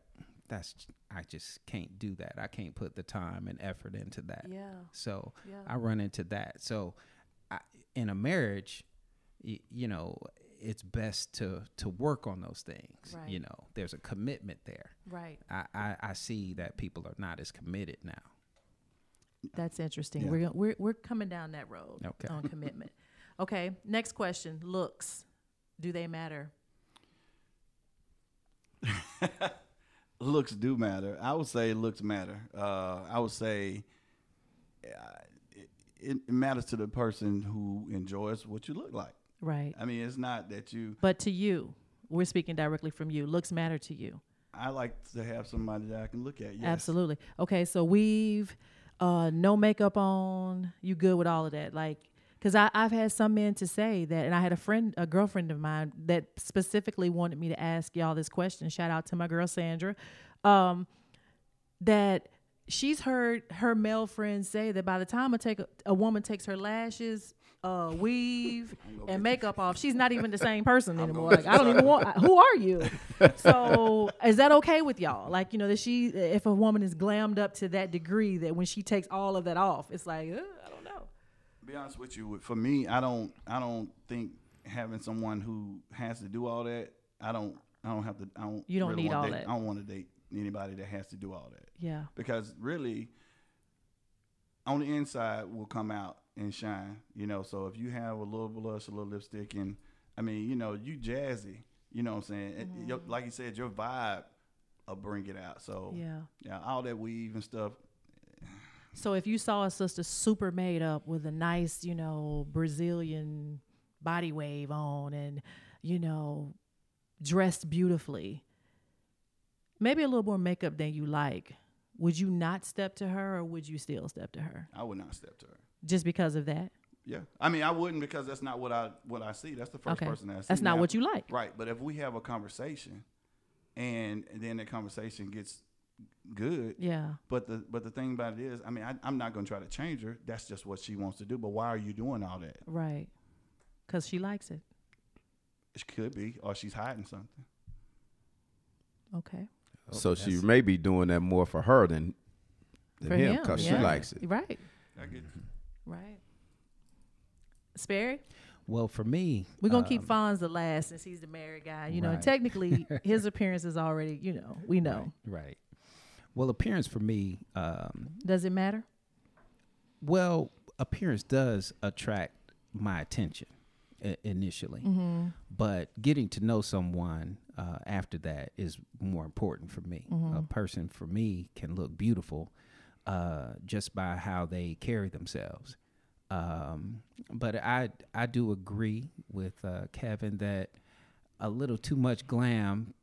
that's I just can't do that. I can't put the time and effort into that. Yeah. So Yeah. I run into that. So I, in a marriage, y- you know, it's best to to work on those things. Right. You know, there's a commitment there. Right. I, I, I see that people are not as committed now. That's interesting. Yeah. We're, gonna- we're we're coming down that road Okay. on commitment. <laughs> okay. Next question. Looks. Do they matter? <laughs> looks do matter. I would say looks matter. Uh, I would say uh, it, it matters to the person who enjoys what you look like. Right. I mean, it's not that you. But to you, we're speaking directly from you. Looks matter to you. I like to have somebody that I can look at. Yes. Absolutely. Okay, so weave, uh, no makeup on. You good with all of that? Like, because I've had some men to say that, and I had a friend, a girlfriend of mine, that specifically wanted me to ask y'all this question. Shout out to my girl Sandra, um, that she's heard her male friends say that by the time a take a, a woman takes her lashes. Uh, weave <laughs> and makeup off. She's not even the same person <laughs> anymore. Like I don't even want. Who are you? <laughs> So is that okay with y'all? Like you know that she, if a woman is glammed up to that degree that when she takes all of that off, it's like know. Be honest with you, for me, I don't, I don't think having someone who has to do all that. I don't, I don't have to. I don't. You don't really need all date, that. I don't want to date anybody that has to do all that Yeah. because really, on the inside will come out and shine. You know, so if you have a little blush, a little lipstick, and I mean, you know, you jazzy. You know what I'm saying? It- your- mm-hmm. like you said, your vibe will bring it out. So Yeah. yeah, all that weave and stuff. So if you saw a sister super made up with a nice, you know, Brazilian body wave on and, you know, dressed beautifully, maybe a little more makeup than you like, would you not step to her or would you still step to her I would not step to her. just because of that? Yeah, I mean, I wouldn't because that's not what I what I see. That's the first Okay. person that I see. That's not Now, what you like. right? But if we have a conversation, and then the conversation gets good, Yeah. but the but the thing about it is, I mean, I, I'm not going to try to change her. That's just what she wants to do. But why are you doing all that? Right. Because she likes it. It could be, or she's hiding something. Okay. So she that's- may be doing that more for her than, than For him him. because yeah. she likes it. Right. I get Right. Sperry? Well, for me, We're gonna keep um, Fonz the last since he's the married guy. You know, technically his <laughs> appearance is already, you know, we know. Right, right. Well, appearance for me, um, Does it matter? well, appearance does attract my attention i- initially, Mm-hmm. but getting to know someone uh, after that is more important for me. Mm-hmm. A person for me can look beautiful uh, just by how they carry themselves. Um, but I I do agree with uh, Kevin that a little too much glam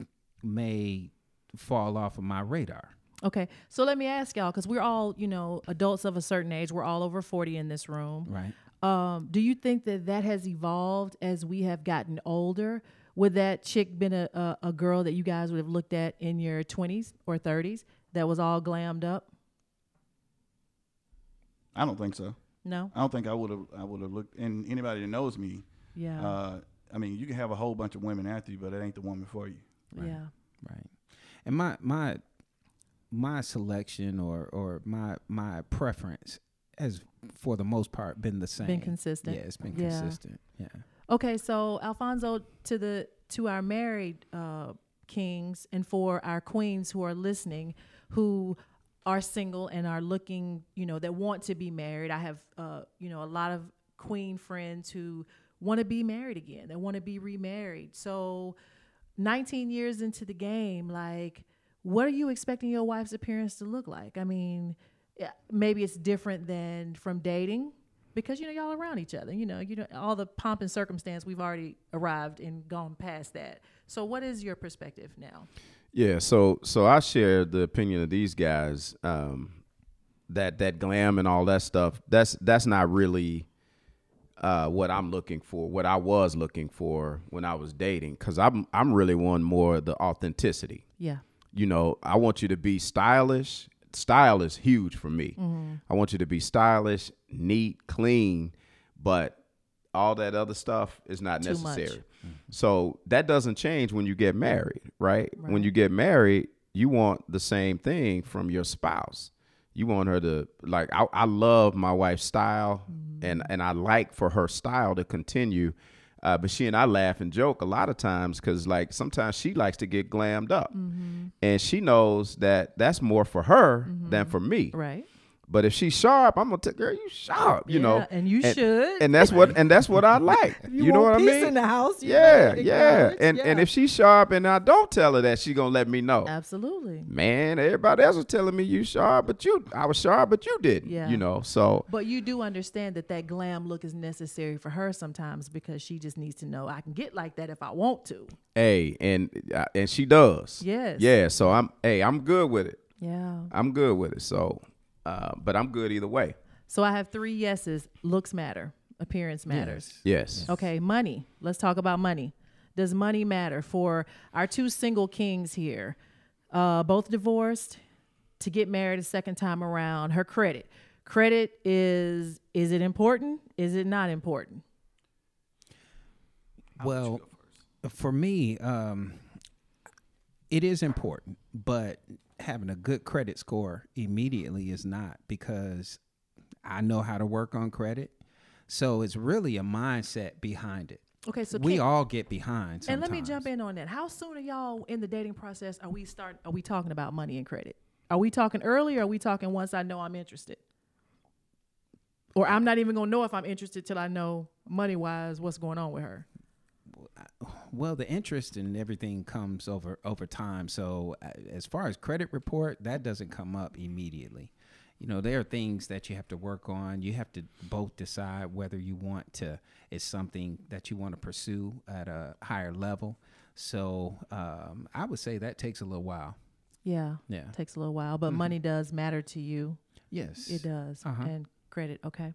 may fall off of my radar. Okay. So let me ask y'all, because we're all, you know, adults of a certain age. We're all over 40 in this room. Right. Um, do you think that that has evolved as we have gotten older? Would that chick been a, a, a girl that you guys would have looked at in your 20s or 30s that was all glammed up? I don't think so. No? I don't think I would have. I would have looked. And anybody that knows me, Yeah. uh, I mean, you can have a whole bunch of women after you, but it ain't the woman for you. Yeah. Right. And my my my selection or or my my preference has for the most part been the same. Been consistent. Yeah, it's been Yeah. consistent. Yeah. Okay, so Alfonso, to the to our married uh, kings and for our queens who are listening, who are single and are looking, you know, that want to be married. I have, uh, you know, a lot of queen friends who want to be married again. They want to be remarried. So, 19 years into the game, like, what are you expecting your wife's appearance to look like? I mean, yeah, maybe it's different than from dating because you know y'all around each other. You know, you know all the pomp and circumstance. We've already arrived and gone past that. So, what is your perspective now? Yeah, so so I share the opinion of these guys um, that that glam and all that stuff. That's that's not really uh, what I'm looking for. What I was looking for when I was dating, because I'm I'm really one more the authenticity. Yeah. You know, I want you to be stylish. Style is huge for me. Mm-hmm. I want you to be stylish, neat, clean, but all that other stuff is not Too much. necessary. Mm-hmm. So that doesn't change when you get married, right? When you get married, you want the same thing from your spouse. You want her to like I, I love my wife's style mm-hmm. and and I like for her style to continue. Uh, but she and I laugh and joke a lot of times because like sometimes she likes to get glammed up, and she knows that that's more for her than for me. Right. But if she's sharp, I'm gonna tell girl, you sharp, you know, and you should. and that's what and that's what I <laughs> like. you, know want what I peace mean? in the house. you yeah, better yeah. acknowledge, And and if she's sharp and I don't tell her that, she gonna let me know. absolutely. Man, everybody else was telling me you sharp, but you I was sharp, but you didn't. Yeah. You know, so But you do understand that that glam look is necessary for her sometimes because she just needs to know I can get like that if I want to. hey, and uh, and she does. Yes. Yeah. So I'm hey, I'm good with it. Yeah. I'm good with it. So, uh, but I'm good either way. So I have three yeses. Looks matter. Appearance matters. Yes. Okay, money. Let's talk about money. Does money matter for our two single kings here? Uh, both divorced to get married a second time around. Her credit. Credit is is it important? Is it not important? Well, for me, um, it is important, but having a good credit score immediately is not because I know how to work on credit. So it's really a mindset behind it. Okay, so we all get behind. and let me jump in on that. How soon are y'all in the dating process? Are we start? Are we talking about money and credit? Are we talking early? Or are we talking once I know I'm interested? Or I'm not even gonna know if I'm interested till I know money wise what's going on with her. Well, the interest and everything comes over over time. So uh, as far as credit report, that doesn't come up immediately. You know, there are things that you have to work on. You have to both decide whether you want to is something that you want to pursue at a higher level. So um, I would say that takes a little while. Yeah, Yeah. takes a little while, but money does matter to you. Yes, It does, Uh-huh. and credit. Okay.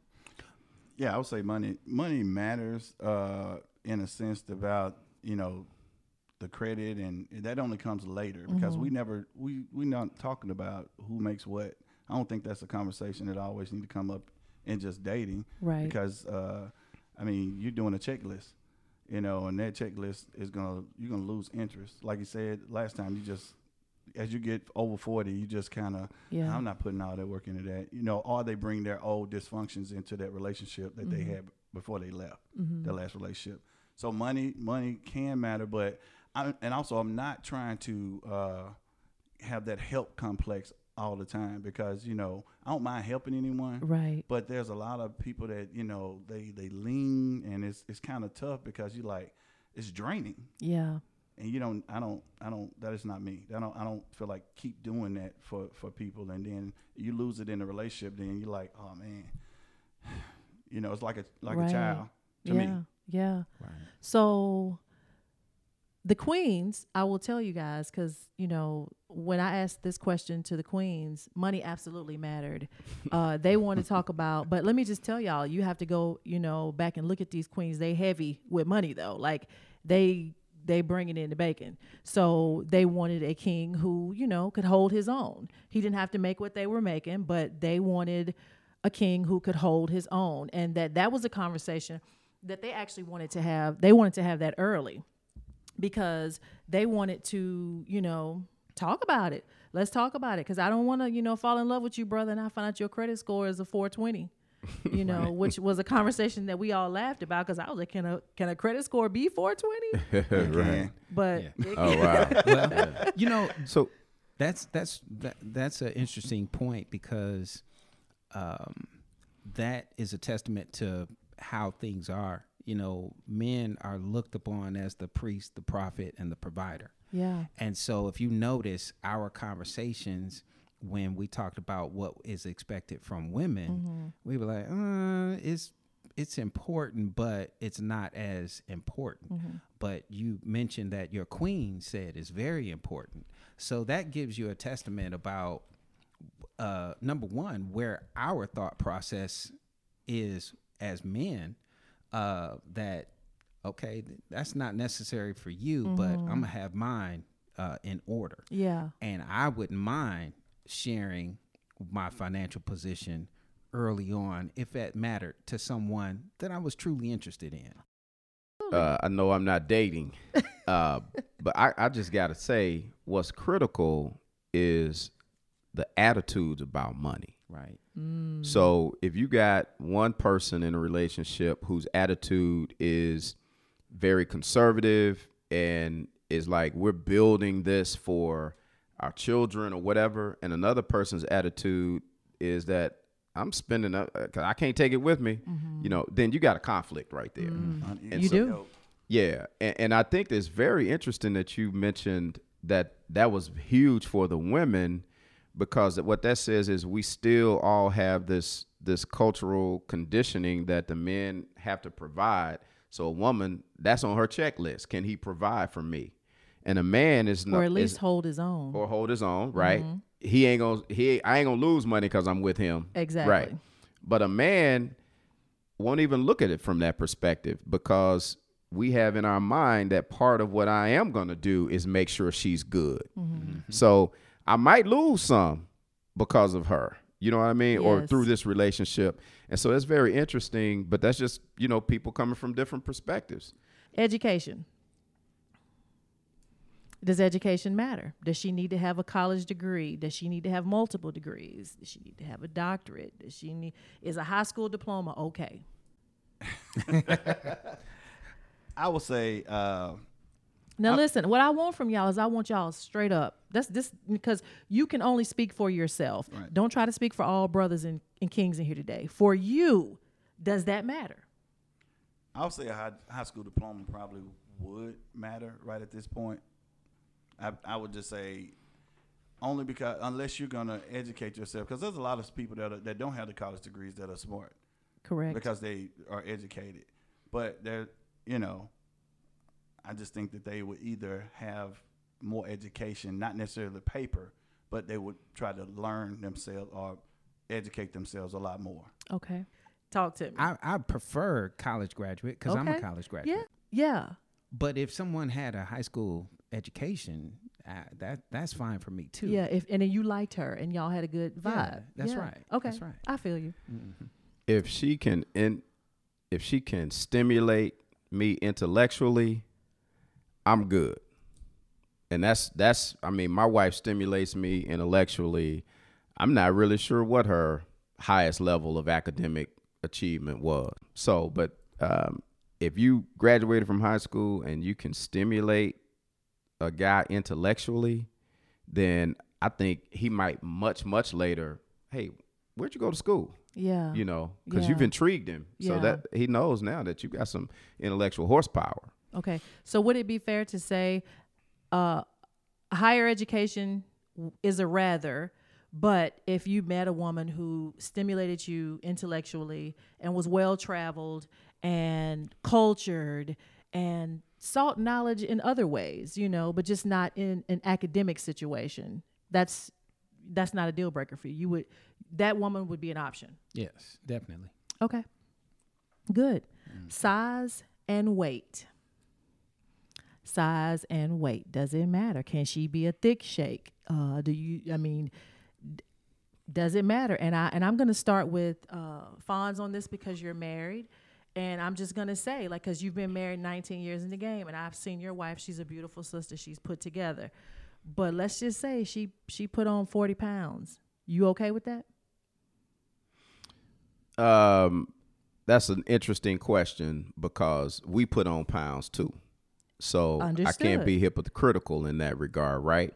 Yeah, I would say money money matters uh, in a sense about you know the credit and that only comes later because we mm-hmm. never we we not talking about who makes what. I don't think that's a conversation that always need to come up in just dating, Right. Because uh, I mean, you're doing a checklist, you know, and that checklist is gonna you're gonna lose interest. Like you said last time, you just as you get over forty, you just kind of Yeah. I'm not putting all that work into that. You know, or they bring their old dysfunctions into that relationship that they mm-hmm. had before they left mm-hmm. the last relationship. So money, money can matter, but I, and also I'm not trying to uh, have that help complex all the time because you know I don't mind helping anyone, Right. but there's a lot of people that you know they they lean and it's it's kind of tough because you like it's draining Yeah. and you don't i don't i don't that is not me i don't i don't feel like keep doing that for for people and then you lose it in a relationship then you're like oh man <sighs> you know it's like a like Right. a child to yeah. me Yeah. So the queens, I will tell you guys, because you know when I asked this question to the queens, money absolutely mattered. Uh, they want to <laughs> talk about, but let me just tell y'all, you have to go, you know, back and look at these queens. They heavy with money though, like they they bringing in the bacon. So they wanted a king who, you know, could hold his own. He didn't have to make what they were making, but they wanted a king who could hold his own, and that that was a conversation that they actually wanted to have. They wanted to have that early because they wanted to, you know, talk about it. Let's talk about it because I don't want to, you know, fall in love with you, brother, and I find out your credit score is a 420. <laughs> You know, which was a conversation that we all laughed about because I was like, can a can a credit score be 420? <laughs> right But Yeah. Oh wow. <laughs> well, you know, so that's that's that, that's an interesting point because um, that is a testament to how things are. You know, men are looked upon as the priest, the prophet, and the provider. yeah, And so, if you notice, our conversations when we talked about what is expected from women, Mm-hmm. we were like, uh, it's it's important, but it's not as important. Mm-hmm. But you mentioned that your queen said is very important, so that gives you a testament about uh, number one where our thought process is as men. Uh, that okay, that's not necessary for you, but I'm gonna have mine uh, in order Yeah. and I wouldn't mind sharing my financial position early on if that mattered to someone that I was truly interested in. uh, I know I'm not dating, <laughs> uh, but I, I just got to say, what's critical is the attitudes about money. Right. Mm. So if you got one person in a relationship whose attitude is very conservative and is like we're building this for our children or whatever, and another person's attitude is that I'm spending, uh, 'cause I can't take it with me, mm-hmm. you know, then you got a conflict right there. Mm. Mm-hmm. You do. Yeah, and, and I think it's very interesting that you mentioned that that was huge for the women because what that says is we still all have this this cultural conditioning that the men have to provide. So a woman, that's on her checklist. Can he provide for me? And a man is not, Or at least is- hold his own. or hold his own, right? Mm-hmm. He ain't gonna he I ain't gonna lose money because I'm with him, Exactly. right? But a man won't even look at it from that perspective because we have in our mind that part of what I am gonna do is make sure she's good. Mm-hmm. Mm-hmm. So I might lose some because of her. You know what I mean? Or through this relationship. And so it's very interesting, but that's just, you know, people coming from different perspectives. Education. Does education matter? Does she need to have a college degree? Does she need to have multiple degrees? Does she need to have a doctorate? Does she need is a high school diploma okay? <laughs> I would say uh, Now listen, what I want from y'all is I want y'all straight up. That's this because you can only speak for yourself. Right. Don't try to speak for all brothers and, and kings in here today. For you, does that matter? I would say a high, high school diploma probably would matter right at this point. I, I would just say only because unless you're gonna educate yourself, because there's a lot of people that are, that don't have the college degrees that are smart Correct. because they are educated, but they're you know, I just think that they would either have more education, not necessarily paper, but they would try to learn themselves or educate themselves a lot more. okay. Talk to me. I, I prefer college graduate because I'm a college graduate. yeah. Yeah. But if someone had a high school education, uh, that that's fine for me too. Yeah, if and then you liked her and y'all had a good vibe. Yeah, that's Yeah. right. Okay. That's right. I feel you. if she can in if she can stimulate me intellectually i'm good and that's that's i mean my wife stimulates me intellectually i'm not really sure what her highest level of academic achievement was so but um, if you graduated from high school and you can stimulate a guy intellectually then i think he might much much later hey where'd you go to school Yeah. you know, because you've intrigued him, so Yeah. that he knows now that you've got some intellectual horsepower. Okay. So would it be fair to say uh higher education is a rather but if you met a woman who stimulated you intellectually and was well traveled and cultured and sought knowledge in other ways, you know, but just not in an academic situation, that's that's not a deal breaker for you. You would that woman would be an option. Yes, definitely. Okay. Good. Size and weight. Size and weight. Does it matter? Can she be a thick shake? Uh, do you? I mean, does it matter? And I and I'm gonna start with uh, Fonz on this because you're married, and I'm just gonna say like because you've been married 19 years in the game, and I've seen your wife. She's a beautiful sister. She's put together. But let's just say she she put on 40 pounds. You okay with that? Um, that's an interesting question because we put on pounds too, so I can't be hypocritical in that regard, right?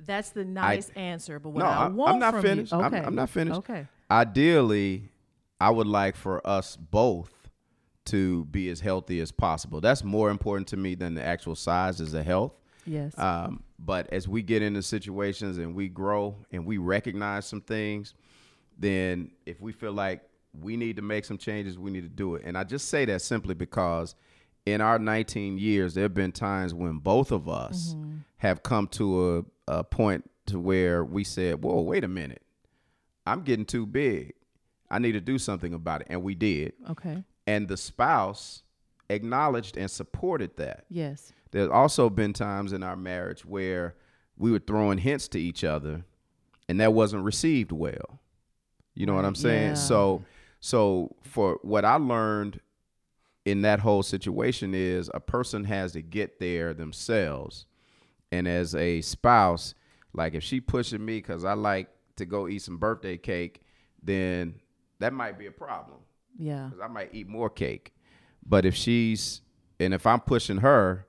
That's the nice answer, but what no, I I'm, want I'm not from finished. You, I'm- okay, I'm, not finished. Okay, Ideally, I would like for us both to be as healthy as possible. That's more important to me than the actual size is the health. Yes. Um, but as we get into situations and we grow and we recognize some things, then if we feel like we need to make some changes, we need to do it. And I just say that simply because in our 19 years, there have been times when both of us mm-hmm. have come to a, a point to where we said, "Whoa, wait a minute, I'm getting too big. I need to do something about it," and we did. okay. And the spouse acknowledged and supported that. Yes. There's also been times in our marriage where we were throwing hints to each other and that wasn't received well. You know what I'm saying? yeah. So so for what I learned in that whole situation is a person has to get there themselves. And as a spouse, like if she pushing me cuz I like to go eat some birthday cake, then that might be a problem Yeah. because I might eat more cake. But if she's and if I'm pushing her,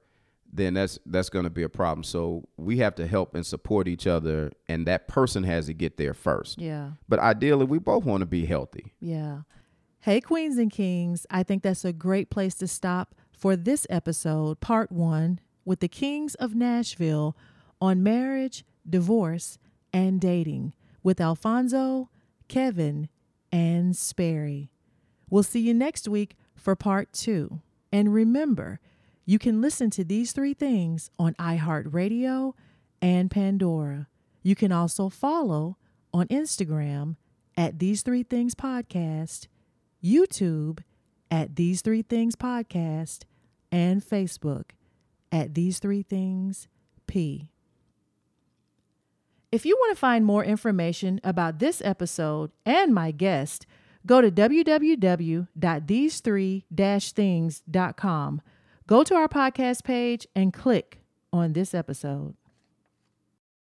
then that's that's going to be a problem. So we have to help and support each other, and that person has to get there first. Yeah. But ideally, we both want to be healthy. Yeah. Hey, Queens and Kings, I think that's a great place to stop for this episode, part one, with the Kings of Nashville on marriage, divorce, and dating with Alfonso, Kevin, and Sperry. We'll see you next week for part two. And remember, you can listen to these three things on iHeartRadio and Pandora. You can also follow on Instagram at These Three Things Podcast, YouTube at These Three Things Podcast, and Facebook at These Three Things P. If you want to find more information about this episode and my guest, go to www.these3-things.com. Go to our podcast page and click on this episode.